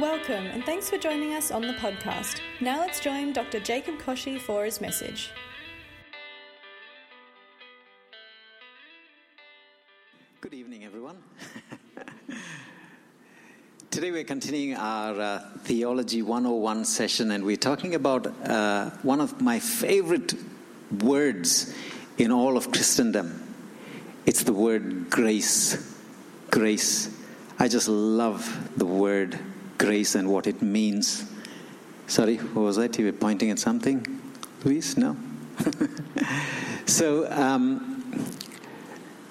Welcome and thanks for joining us on the podcast. Now let's join Dr. Jacob Koshi for his message. Good evening, everyone. Today we're continuing our uh, Theology 101 session, and we're talking about uh, one of my favorite words in all of Christendom. It's the word grace. Grace. I just love the word grace and what it means. Sorry, what was that? You were pointing at something? Luis? No? so, um,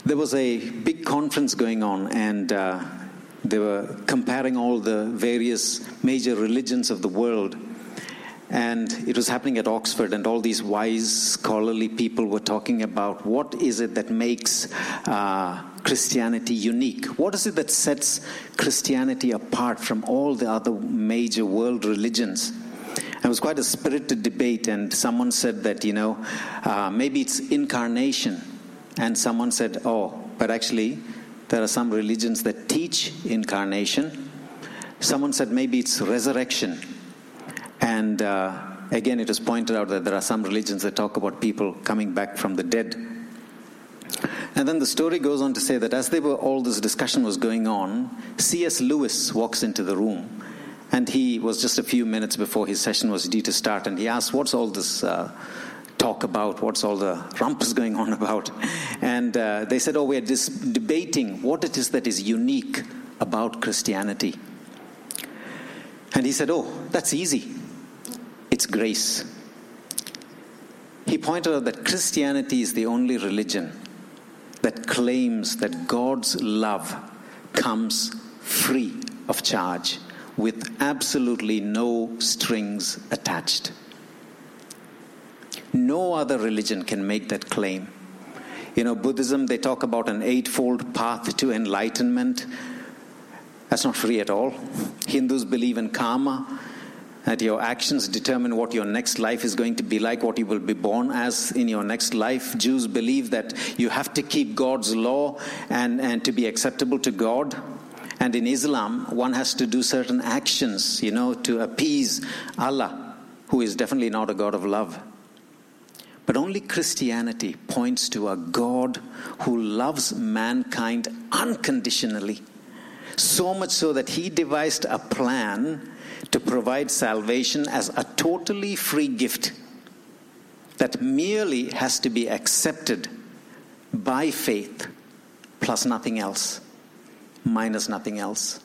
there was a big conference going on, and uh, they were comparing all the various major religions of the world. And it was happening at Oxford, and all these wise, scholarly people were talking about what is it that makes uh, Christianity unique? What is it that sets Christianity apart from all the other major world religions? It was quite a spirited debate, and someone said that, you know, uh, maybe it's incarnation. And someone said, oh, but actually, there are some religions that teach incarnation. Someone said maybe it's resurrection. And uh, again, it is pointed out that there are some religions that talk about people coming back from the dead. And then the story goes on to say that as they were all this discussion was going on, C.S. Lewis walks into the room, and he was just a few minutes before his session was due to start, and he asked, "What's all this uh, talk about? What's all the rumpus going on about?" And uh, they said, "Oh, we're just debating what it is that is unique about Christianity." And he said, "Oh, that's easy. It's grace." He pointed out that Christianity is the only religion that claims that God's love comes free of charge with absolutely no strings attached. No other religion can make that claim. You know, Buddhism, they talk about an eightfold path to enlightenment. That's not free at all. Hindus believe in karma that your actions determine what your next life is going to be like, what you will be born as in your next life. Jews believe that you have to keep God's law and, and to be acceptable to God. And in Islam, one has to do certain actions, you know, to appease Allah, who is definitely not a God of love. But only Christianity points to a God who loves mankind unconditionally. So much so that he devised a plan to provide salvation as a totally free gift that merely has to be accepted by faith plus nothing else, minus nothing else.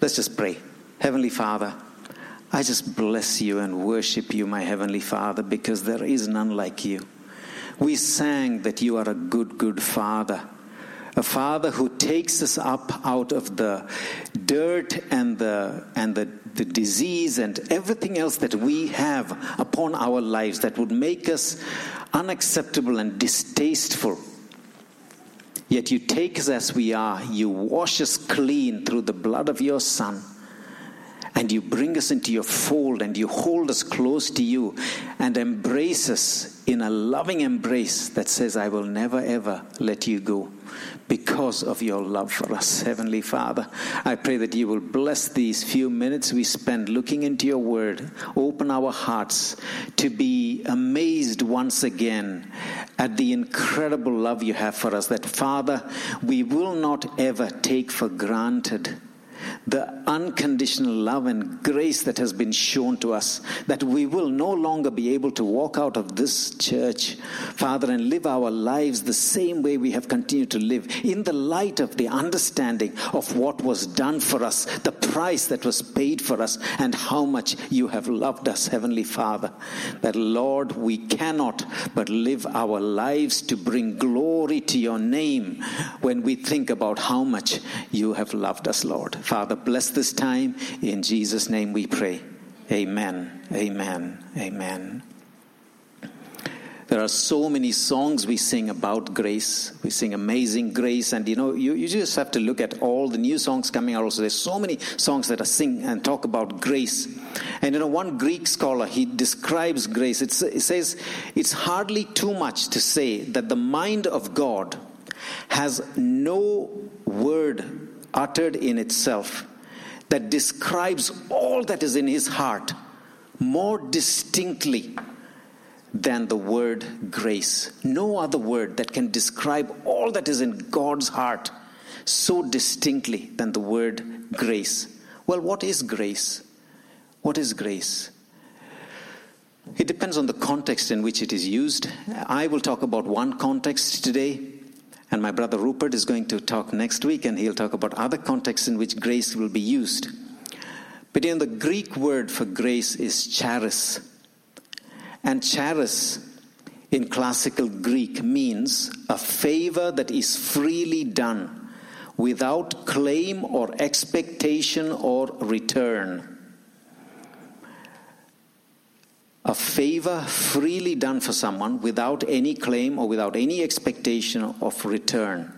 Let's just pray. Heavenly Father, I just bless you and worship you, my Heavenly Father, because there is none like you. We sang that you are a good, good Father a father who takes us up out of the dirt and the and the, the disease and everything else that we have upon our lives that would make us unacceptable and distasteful. Yet you take us as we are. You wash us clean through the blood of your son and you bring us into your fold and you hold us close to you and embrace us in a loving embrace that says, I will never ever let you go because of your love for us, Heavenly Father. I pray that you will bless these few minutes we spend looking into your word. Open our hearts to be amazed once again at the incredible love you have for us. That, Father, we will not ever take for granted the unconditional love and grace that has been shown to us, that we will no longer be able to walk out of this church, Father, and live our lives the same way we have continued to live, in the light of the understanding of what was done for us, the price that was paid for us, and how much you have loved us, Heavenly Father. That, Lord, we cannot but live our lives to bring glory to your name when we think about how much you have loved us, Lord. Father, bless this time. In Jesus' name we pray. Amen. Amen. Amen. There are so many songs we sing about grace. We sing Amazing Grace. And you know, you, you just have to look at all the new songs coming out also. There's so many songs that are sing and talk about grace. And you know, one Greek scholar, he describes grace. It's, it says, it's hardly too much to say that the mind of God has no word uttered in itself that describes all that is in his heart more distinctly than the word grace. No other word that can describe all that is in God's heart so distinctly than the word grace. Well, what is grace? What is grace? It depends on the context in which it is used. I will talk about one context today, and my brother Rupert is going to talk next week, and he'll talk about other contexts in which grace will be used. But in the Greek word for grace is charis. And charis in classical Greek means a favor that is freely done without claim or expectation or return. A favor freely done for someone without any claim or without any expectation of return.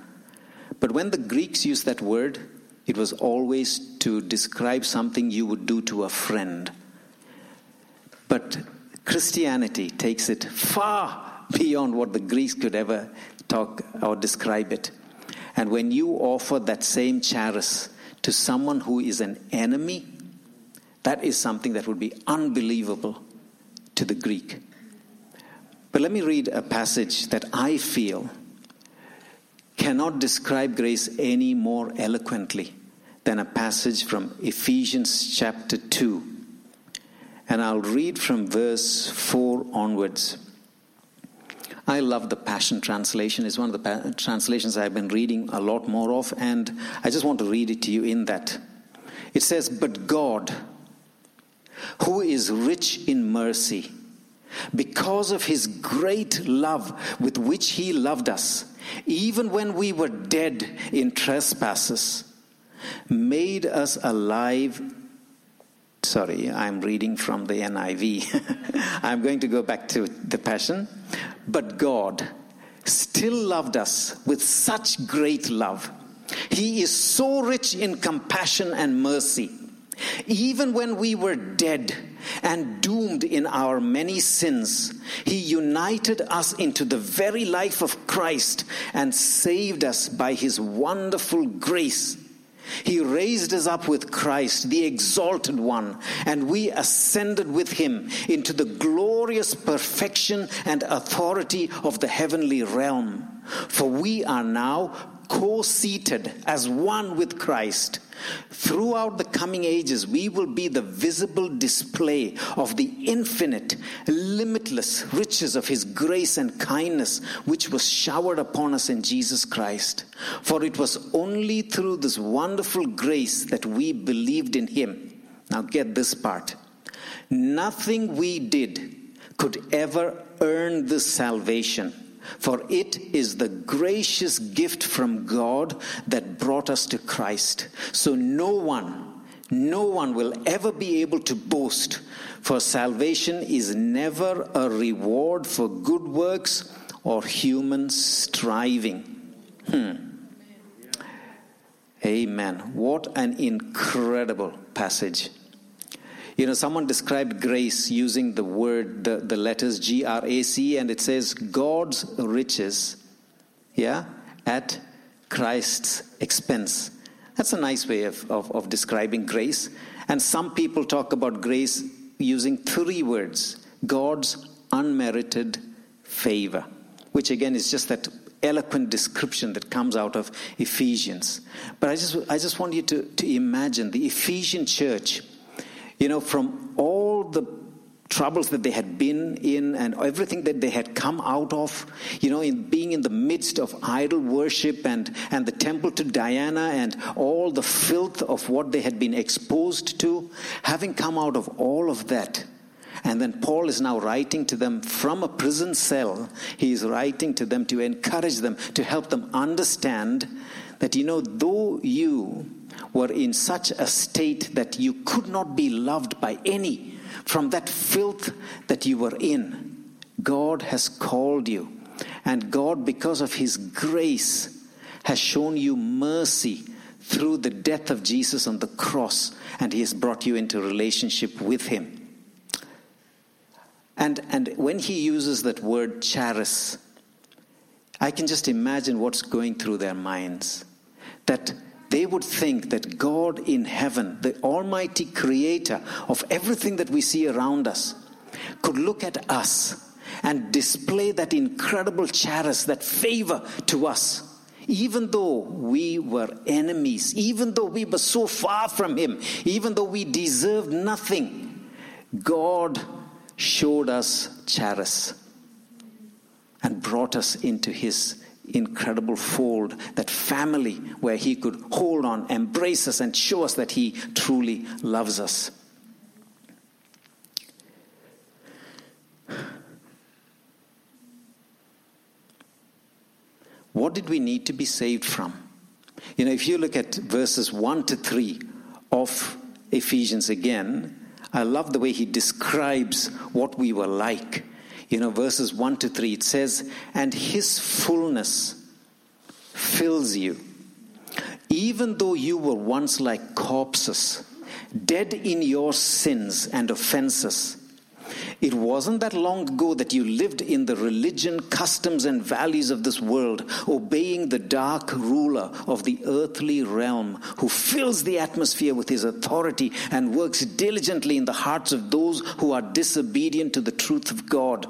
But when the Greeks used that word, it was always to describe something you would do to a friend. But Christianity takes it far beyond what the Greeks could ever talk or describe it. And when you offer that same charis to someone who is an enemy, that is something that would be unbelievable to the Greek. But let me read a passage that I feel cannot describe grace any more eloquently than a passage from Ephesians chapter 2. And I'll read from verse 4 onwards. I love the Passion Translation. It's one of the translations I've been reading a lot more of, and I just want to read it to you in that. It says, But God, who is rich in mercy, because of his great love with which he loved us, even when we were dead in trespasses, made us alive Sorry, I'm reading from the NIV. I'm going to go back to the Passion. But God still loved us with such great love. He is so rich in compassion and mercy. Even when we were dead and doomed in our many sins, He united us into the very life of Christ and saved us by His wonderful grace. He raised us up with Christ, the exalted one, and we ascended with him into the glorious perfection and authority of the heavenly realm. For we are now co seated as one with Christ. Throughout the coming ages, we will be the visible display of the infinite, limitless riches of His grace and kindness, which was showered upon us in Jesus Christ. For it was only through this wonderful grace that we believed in Him. Now, get this part. Nothing we did could ever earn this salvation for it is the gracious gift from God that brought us to Christ. So no one, no one will ever be able to boast, for salvation is never a reward for good works or human striving. Hmm. Amen. What an incredible passage. You know, someone described grace using the word, the, the letters G R A C, and it says God's riches, yeah, at Christ's expense. That's a nice way of, of, of describing grace. And some people talk about grace using three words God's unmerited favor, which again is just that eloquent description that comes out of Ephesians. But I just, I just want you to, to imagine the Ephesian church you know, from all the troubles that they had been in and everything that they had come out of, you know, in being in the midst of idol worship and, and the temple to Diana and all the filth of what they had been exposed to, having come out of all of that. And then Paul is now writing to them from a prison cell. He is writing to them to encourage them, to help them understand that, you know, though you were in such a state that you could not be loved by any from that filth that you were in. God has called you. And God, because of His grace, has shown you mercy through the death of Jesus on the cross, and He has brought you into relationship with Him. And, and when He uses that word charis, I can just imagine what's going through their minds. That they would think that God in heaven, the Almighty Creator of everything that we see around us, could look at us and display that incredible charis, that favor to us. Even though we were enemies, even though we were so far from Him, even though we deserved nothing, God showed us charis and brought us into His incredible fold, that family where He could hold on, embrace us, and show us that He truly loves us. What did we need to be saved from? You know, if you look at verses 1 to 3 of Ephesians again, I love the way he describes what we were like you know, verses 1 to 3, it says, And his fullness fills you. Even though you were once like corpses, dead in your sins and offenses, it wasn't that long ago that you lived in the religion, customs, and values of this world, obeying the dark ruler of the earthly realm who fills the atmosphere with his authority and works diligently in the hearts of those who are disobedient to the truth of God.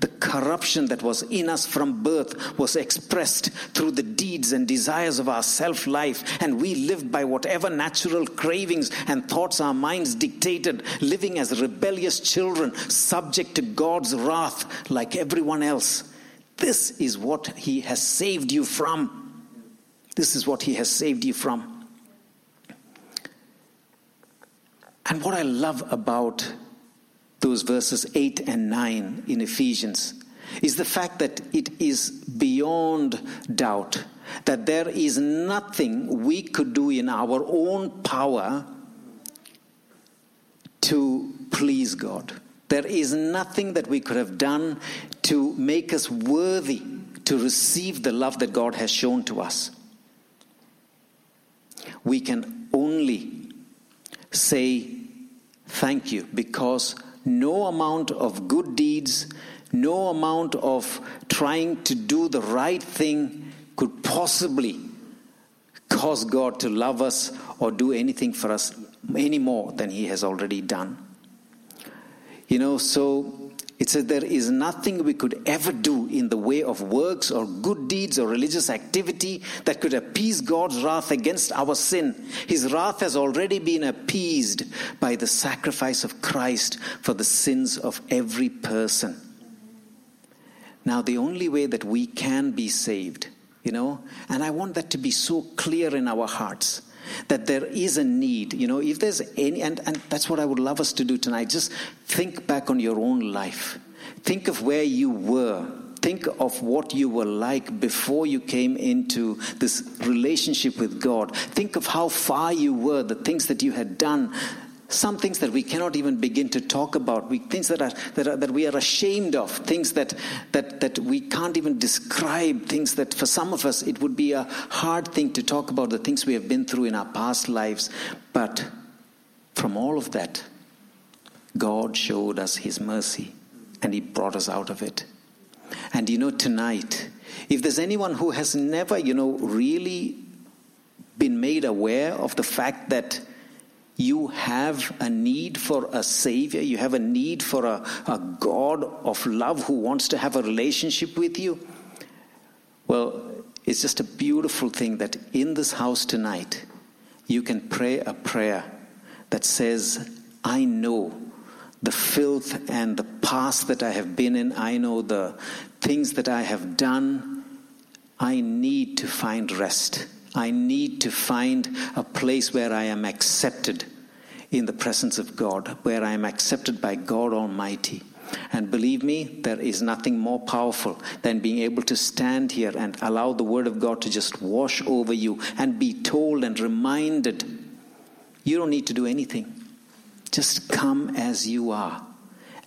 The corruption that was in us from birth was expressed through the deeds and desires of our self life, and we lived by whatever natural cravings and thoughts our minds dictated, living as rebellious children, subject to God's wrath like everyone else. This is what He has saved you from. This is what He has saved you from. And what I love about those verses 8 and 9 in Ephesians is the fact that it is beyond doubt that there is nothing we could do in our own power to please God. There is nothing that we could have done to make us worthy to receive the love that God has shown to us. We can only say thank you because no amount of good deeds, no amount of trying to do the right thing could possibly cause God to love us or do anything for us any more than He has already done. You know, so it says there is nothing we could ever do in the way of works or good deeds or religious activity that could appease God's wrath against our sin. His wrath has already been appeased by the sacrifice of Christ for the sins of every person. Now, the only way that we can be saved, you know, and I want that to be so clear in our hearts that there is a need. You know, if there's any, and, and that's what I would love us to do tonight. Just think back on your own life. Think of where you were. Think of what you were like before you came into this relationship with God. Think of how far you were, the things that you had done, some things that we cannot even begin to talk about, we, things that, are, that, are, that we are ashamed of, things that, that, that we can't even describe, things that for some of us it would be a hard thing to talk about, the things we have been through in our past lives. But from all of that, God showed us His mercy and He brought us out of it. And you know, tonight, if there's anyone who has never, you know, really been made aware of the fact that you have a need for a Savior, you have a need for a, a God of love who wants to have a relationship with you, well, it's just a beautiful thing that in this house tonight, you can pray a prayer that says, I know the filth and the past that I have been in. I know the things that I have done. I need to find rest. I need to find a place where I am accepted in the presence of God, where I am accepted by God Almighty. And believe me, there is nothing more powerful than being able to stand here and allow the Word of God to just wash over you and be told and reminded you don't need to do anything. Just come as you are,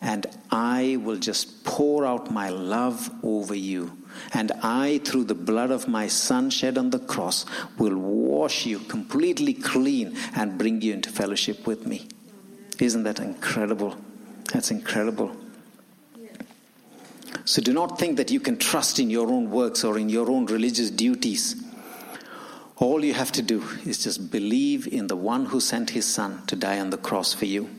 and I will just pour out my love over you. And I, through the blood of my Son shed on the cross, will wash you completely clean and bring you into fellowship with me. Isn't that incredible? That's incredible. So do not think that you can trust in your own works or in your own religious duties All you have to do is just believe in the one who sent his son to die on the cross for you.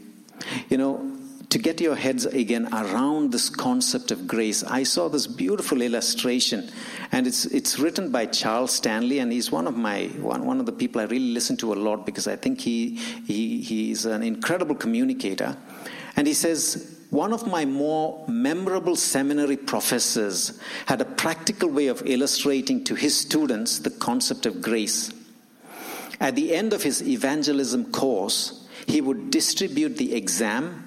You know, to get your heads again around this concept of grace, I saw this beautiful illustration, and it's it's written by Charles Stanley, and he's one of my one, one of the people I really listen to a lot because I think he he he's an incredible communicator, and he says. One of my more memorable seminary professors had a practical way of illustrating to his students the concept of grace. At the end of his evangelism course, he would distribute the exam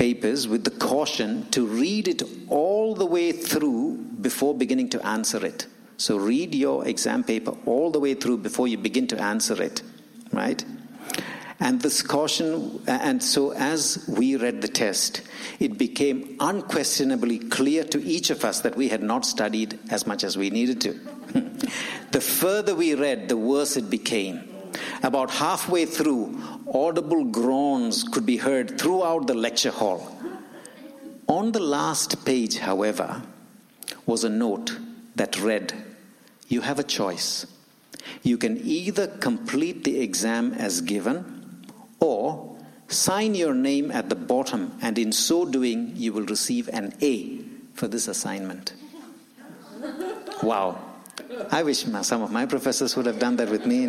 papers with the caution to read it all the way through before beginning to answer it. So read your exam paper all the way through before you begin to answer it, right? And this caution, and so as we read the test, it became unquestionably clear to each of us that we had not studied as much as we needed to. the further we read, the worse it became. About halfway through, audible groans could be heard throughout the lecture hall. On the last page, however, was a note that read, You have a choice. You can either complete the exam as given or sign your name at the bottom, and in so doing, you will receive an A for this assignment. Wow. I wish some of my professors would have done that with me.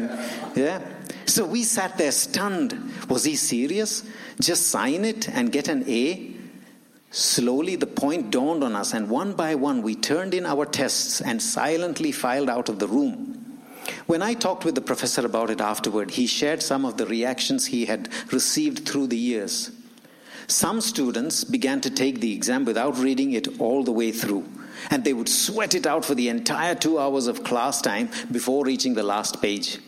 Yeah. So we sat there stunned. Was he serious? Just sign it and get an A? Slowly, the point dawned on us, and one by one, we turned in our tests and silently filed out of the room. When I talked with the professor about it afterward, he shared some of the reactions he had received through the years. Some students began to take the exam without reading it all the way through and they would sweat it out for the entire two hours of class time before reaching the last page.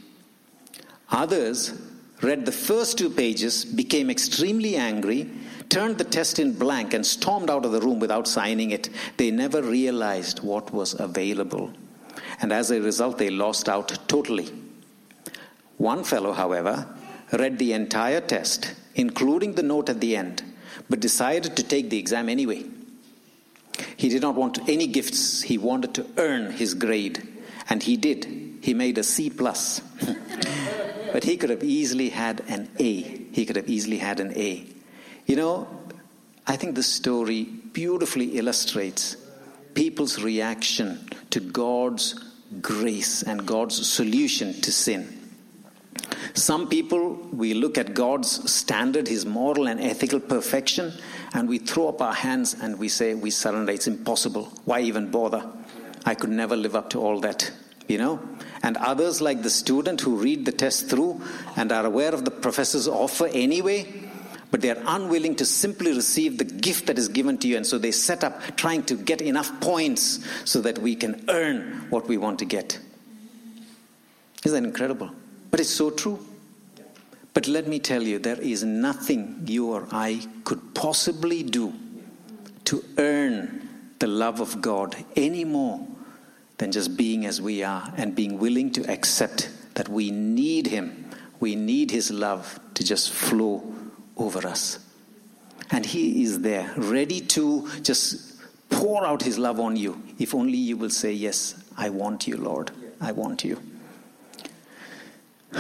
Others read the first two pages, became extremely angry, turned the test in blank, and stormed out of the room without signing it. They never realized what was available. And as a result, they lost out totally. One fellow, however, read the entire test, including the note at the end, but decided to take the exam anyway. He did not want any gifts. He wanted to earn his grade. And he did. He made a C plus. but he could have easily had an A. He could have easily had an A. You know, I think this story beautifully illustrates people's reaction to God's grace and God's solution to sin. Some people, we look at God's standard, his moral and ethical perfection, and we throw up our hands and we say, we surrender. It's impossible. Why even bother? I could never live up to all that, you know? And others, like the student who read the test through and are aware of the professor's offer anyway, but they are unwilling to simply receive the gift that is given to you. And so they set up trying to get enough points so that we can earn what we want to get. Isn't that incredible? But it's so true. But let me tell you, there is nothing you or I could possibly do to earn the love of God any more than just being as we are and being willing to accept that we need Him. We need His love to just flow over us. And He is there, ready to just pour out His love on you, if only you will say, Yes, I want you, Lord. I want you.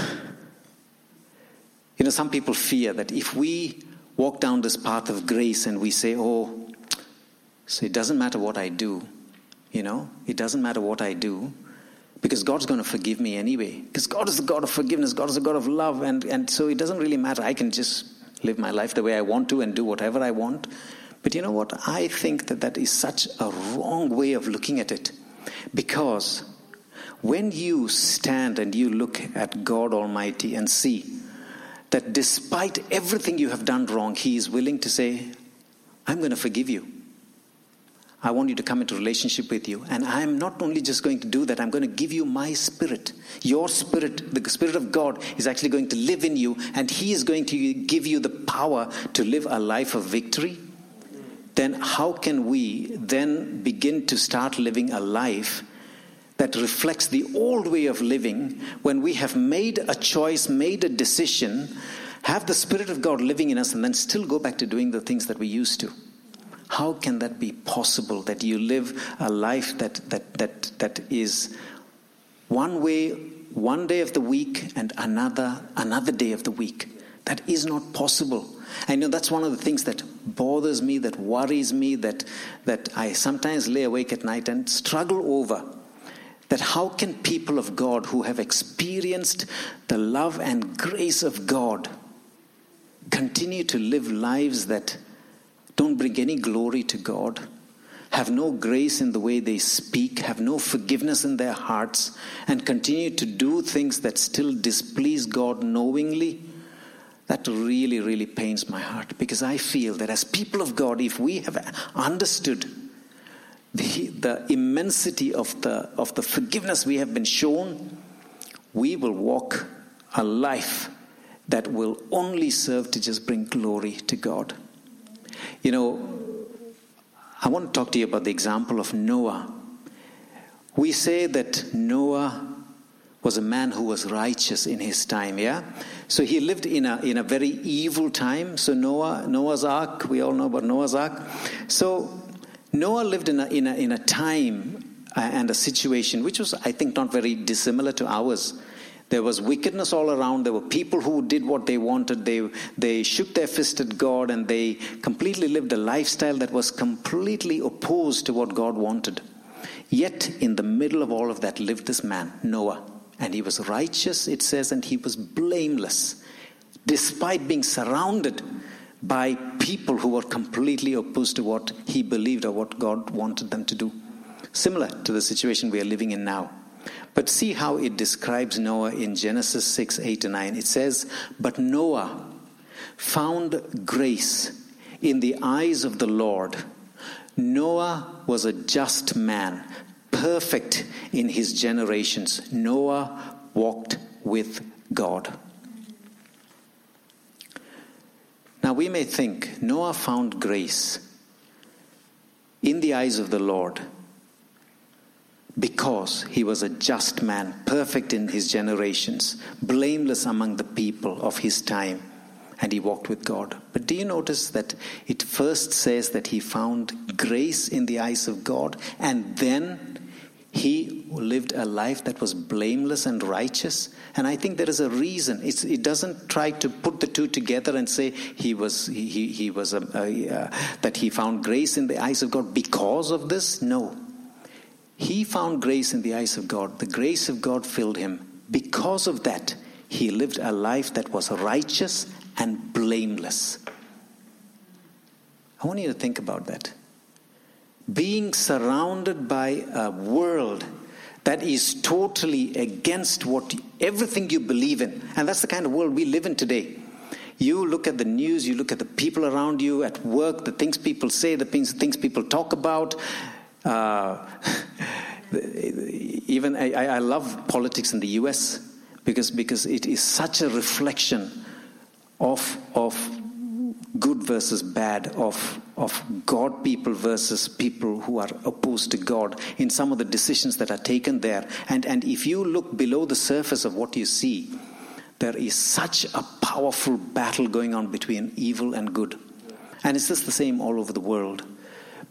You know, some people fear that if we walk down this path of grace and we say, oh, so it doesn't matter what I do, you know, it doesn't matter what I do, because God's going to forgive me anyway. Because God is the God of forgiveness, God is the God of love, and, and so it doesn't really matter. I can just live my life the way I want to and do whatever I want. But you know what? I think that that is such a wrong way of looking at it. Because when you stand and you look at God Almighty and see that despite everything you have done wrong, He is willing to say, I'm going to forgive you. I want you to come into relationship with you. And I'm not only just going to do that, I'm going to give you my spirit. Your spirit, the spirit of God, is actually going to live in you, and He is going to give you the power to live a life of victory. Then, how can we then begin to start living a life that reflects the old way of living when we have made a choice, made a decision, have the Spirit of God living in us, and then still go back to doing the things that we used to. How can that be possible that you live a life that, that, that, that is one way one day of the week and another another day of the week. That is not possible. I know that's one of the things that bothers me, that worries me, that, that I sometimes lay awake at night and struggle over. That how can people of God who have experienced the love and grace of God continue to live lives that don't bring any glory to God, have no grace in the way they speak, have no forgiveness in their hearts, and continue to do things that still displease God knowingly? That really, really pains my heart because I feel that as people of God, if we have understood the, the immensity of the, of the forgiveness we have been shown, we will walk a life that will only serve to just bring glory to God. You know, I want to talk to you about the example of Noah. We say that Noah was a man who was righteous in his time, yeah? So he lived in a, in a very evil time. So Noah, Noah's Ark, we all know about Noah's Ark. So Noah lived in a, in a, in a time uh, and a situation which was, I think, not very dissimilar to ours. There was wickedness all around. There were people who did what they wanted. They, they shook their fist at God and they completely lived a lifestyle that was completely opposed to what God wanted. Yet, in the middle of all of that, lived this man, Noah. And he was righteous, it says, and he was blameless, despite being surrounded by people who were completely opposed to what he believed or what God wanted them to do. Similar to the situation we are living in now. But see how it describes Noah in Genesis 6 8 and 9. It says, But Noah found grace in the eyes of the Lord. Noah was a just man, perfect in his generations. Noah walked with God. Now we may think Noah found grace in the eyes of the Lord because he was a just man, perfect in his generations, blameless among the people of his time, and he walked with God. But do you notice that it first says that he found grace in the eyes of God, and then he lived a life that was blameless and righteous? And i think there is a reason. It's, it doesn't try to put the two together and say he was he, he was a, a, uh, that he found grace in the eyes of god because of this. No he found grace in the eyes of god. The grace of god filled him. Because of that he lived a life that was righteous and blameless. I want you to think about that. Being surrounded by a world that is totally against what everything you believe in and that's the kind of world we live in today. You look at the news you look at the people around you at work the things people say the things, things people talk about uh, even I, I love politics in the us because because it is such a reflection of of good versus bad, of, of God people versus people who are opposed to God in some of the decisions that are taken there. And, and if you look below the surface of what you see, there is such a powerful battle going on between evil and good. And it's just the same all over the world.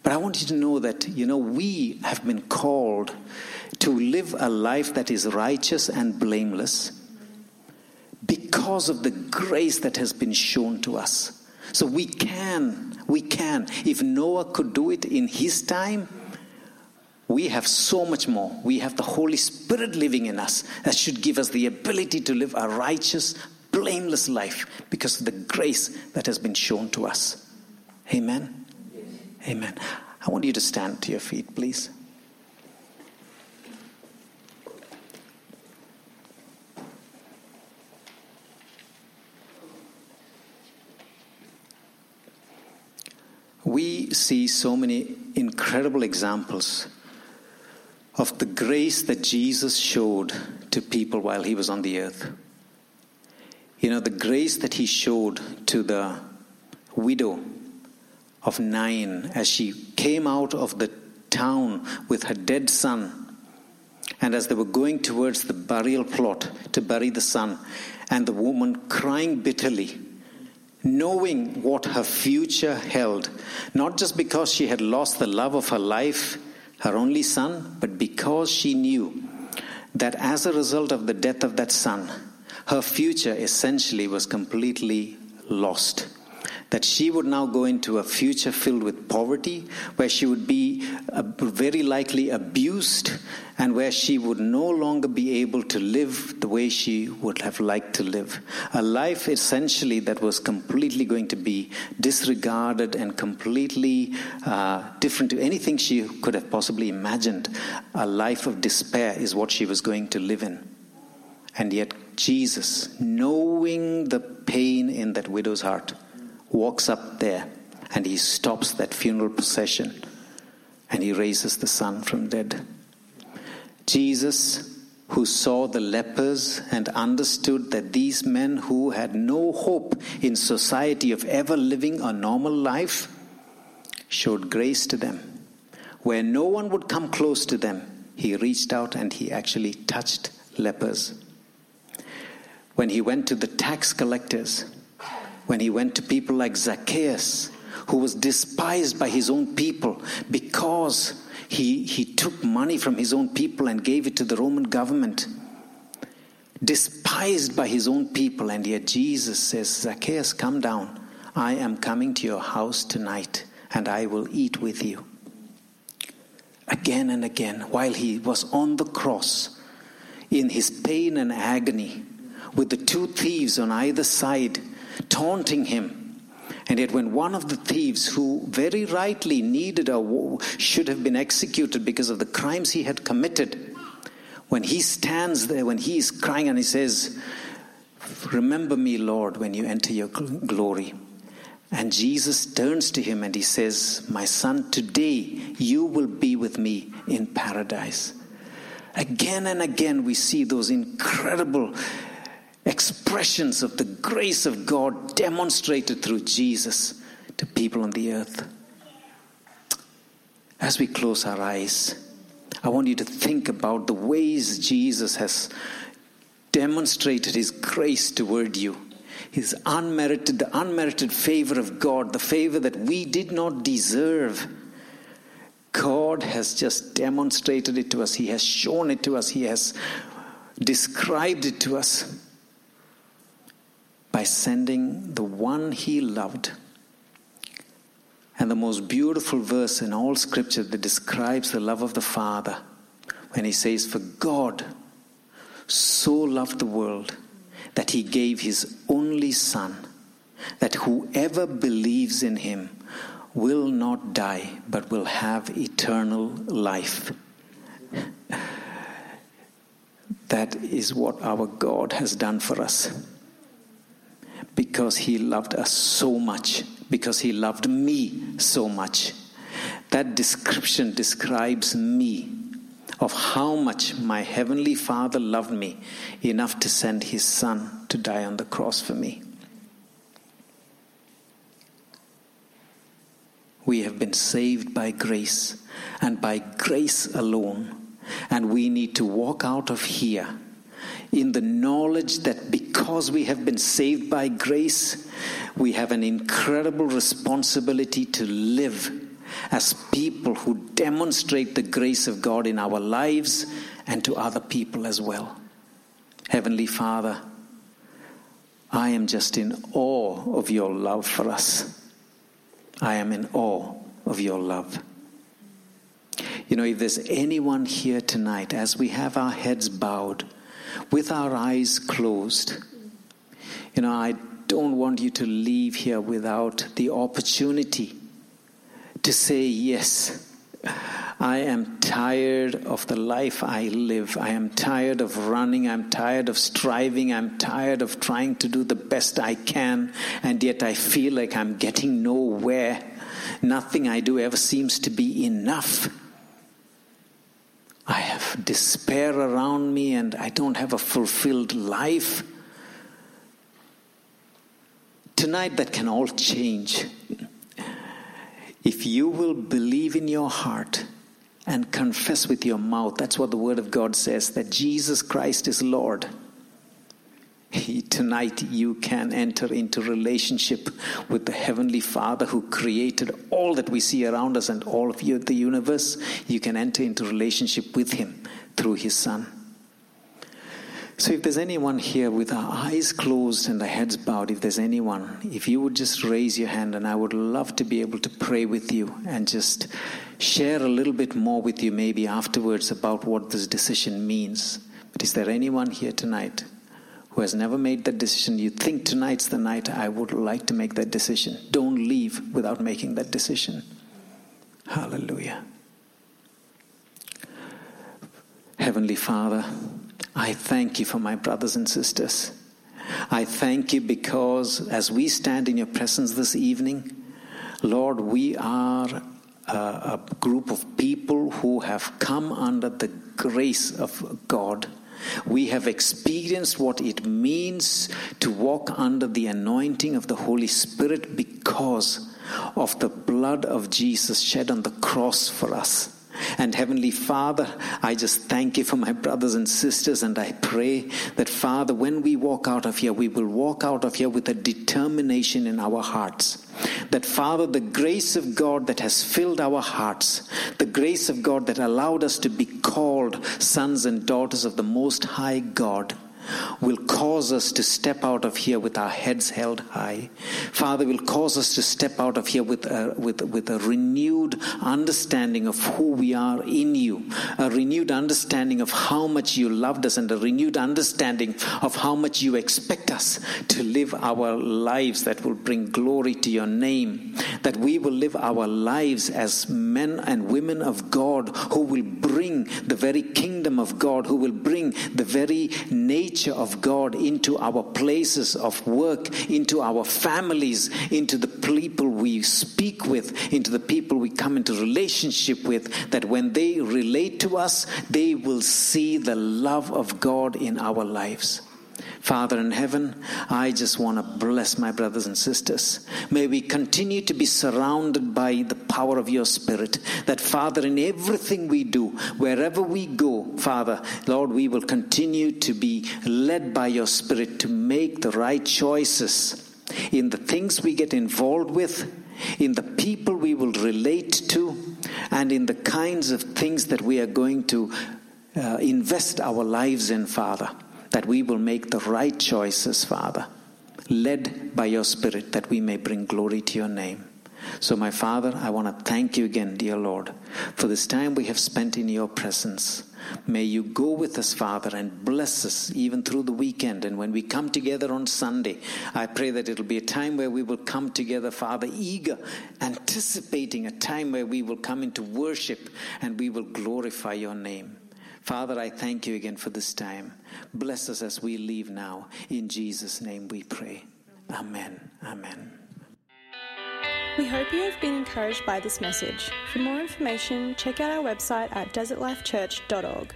But I want you to know that, you know, we have been called to live a life that is righteous and blameless because of the grace that has been shown to us. So we can, we can. If Noah could do it in his time, we have so much more. We have the Holy Spirit living in us that should give us the ability to live a righteous, blameless life because of the grace that has been shown to us. Amen. Amen. I want you to stand to your feet, please. we see so many incredible examples of the grace that Jesus showed to people while he was on the earth. You know, the grace that he showed to the widow of Nain as she came out of the town with her dead son. And as they were going towards the burial plot to bury the son, and the woman crying bitterly, knowing what her future held, not just because she had lost the love of her life, her only son, but because she knew that as a result of the death of that son, her future essentially was completely lost that she would now go into a future filled with poverty, where she would be uh, very likely abused, and where she would no longer be able to live the way she would have liked to live. A life essentially that was completely going to be disregarded and completely uh, different to anything she could have possibly imagined. A life of despair is what she was going to live in. And yet, Jesus, knowing the pain in that widow's heart, walks up there and he stops that funeral procession and he raises the son from dead. Jesus, who saw the lepers and understood that these men who had no hope in society of ever living a normal life, showed grace to them. Where no one would come close to them, he reached out and he actually touched lepers. When he went to the tax collectors, when he went to people like Zacchaeus, who was despised by his own people because he, he took money from his own people and gave it to the Roman government. Despised by his own people, and yet Jesus says, Zacchaeus, come down. I am coming to your house tonight, and I will eat with you. Again and again, while he was on the cross, in his pain and agony, with the two thieves on either side, taunting him. And yet, when one of the thieves, who very rightly needed a should have been executed because of the crimes he had committed, when he stands there, when he is crying and he says, Remember me, Lord, when you enter your glory. And Jesus turns to him and he says, My son, today you will be with me in paradise. Again and again, we see those incredible expressions of the grace of God demonstrated through Jesus to people on the earth. As we close our eyes, I want you to think about the ways Jesus has demonstrated his grace toward you. His unmerited, the unmerited favor of God, the favor that we did not deserve. God has just demonstrated it to us. He has shown it to us. He has described it to us by sending the one he loved. And the most beautiful verse in all scripture that describes the love of the Father when he says, For God so loved the world that he gave his only Son, that whoever believes in him will not die but will have eternal life. That is what our God has done for us because he loved us so much, because he loved me so much. That description describes me of how much my heavenly Father loved me enough to send his Son to die on the cross for me. We have been saved by grace and by grace alone, and we need to walk out of here in the knowledge that because we have been saved by grace, we have an incredible responsibility to live as people who demonstrate the grace of God in our lives and to other people as well. Heavenly Father, I am just in awe of your love for us. I am in awe of your love. You know, if there's anyone here tonight, as we have our heads bowed, with our eyes closed. You know, I don't want you to leave here without the opportunity to say, Yes, I am tired of the life I live. I am tired of running. I'm tired of striving. I'm tired of trying to do the best I can, and yet I feel like I'm getting nowhere. Nothing I do ever seems to be enough. I have despair around me and I don't have a fulfilled life. Tonight, that can all change. If you will believe in your heart and confess with your mouth, that's what the Word of God says, that Jesus Christ is Lord tonight you can enter into relationship with the heavenly father who created all that we see around us and all of you, the universe you can enter into relationship with him through his son So, if there's anyone here with our eyes closed and our heads bowed, if there's anyone, if you would just raise your hand, and I would love to be able to pray with you and just share a little bit more with you, maybe afterwards, about what this decision means. But is there anyone here tonight who has never made that decision? You think tonight's the night I would like to make that decision. Don't leave without making that decision. Hallelujah. Heavenly Father, I thank you for my brothers and sisters. I thank you because as we stand in your presence this evening, Lord, we are a, a group of people who have come under the grace of God. We have experienced what it means to walk under the anointing of the Holy Spirit because of the blood of Jesus shed on the cross for us. And Heavenly Father, I just thank you for my brothers and sisters, and I pray that, Father, when we walk out of here, we will walk out of here with a determination in our hearts. That, Father, the grace of God that has filled our hearts, the grace of God that allowed us to be called sons and daughters of the Most High God, will cause us to step out of here with our heads held high. Father, will cause us to step out of here with a, with, with a renewed understanding of who we are in you, a renewed understanding of how much you loved us, and a renewed understanding of how much you expect us to live our lives that will bring glory to your name. That we will live our lives as men and women of God who will bring the very kingdom of God, who will bring the very nature nature of God into our places of work, into our families, into the people we speak with, into the people we come into relationship with, that when they relate to us, they will see the love of God in our lives. Father in heaven, I just want to bless my brothers and sisters. May we continue to be surrounded by the power of your Spirit. That, Father, in everything we do, wherever we go, Father, Lord, we will continue to be led by your Spirit to make the right choices in the things we get involved with, in the people we will relate to, and in the kinds of things that we are going to uh, invest our lives in, Father that we will make the right choices, Father, led by your Spirit, that we may bring glory to your name. So, my Father, I want to thank you again, dear Lord, for this time we have spent in your presence. May you go with us, Father, and bless us even through the weekend. And when we come together on Sunday, I pray that it'll be a time where we will come together, Father, eager, anticipating a time where we will come into worship and we will glorify your name. Father, I thank you again for this time. Bless us as we leave now. In Jesus' name we pray. Amen. Amen. We hope you have been encouraged by this message. For more information, check out our website at desertlifechurch.org.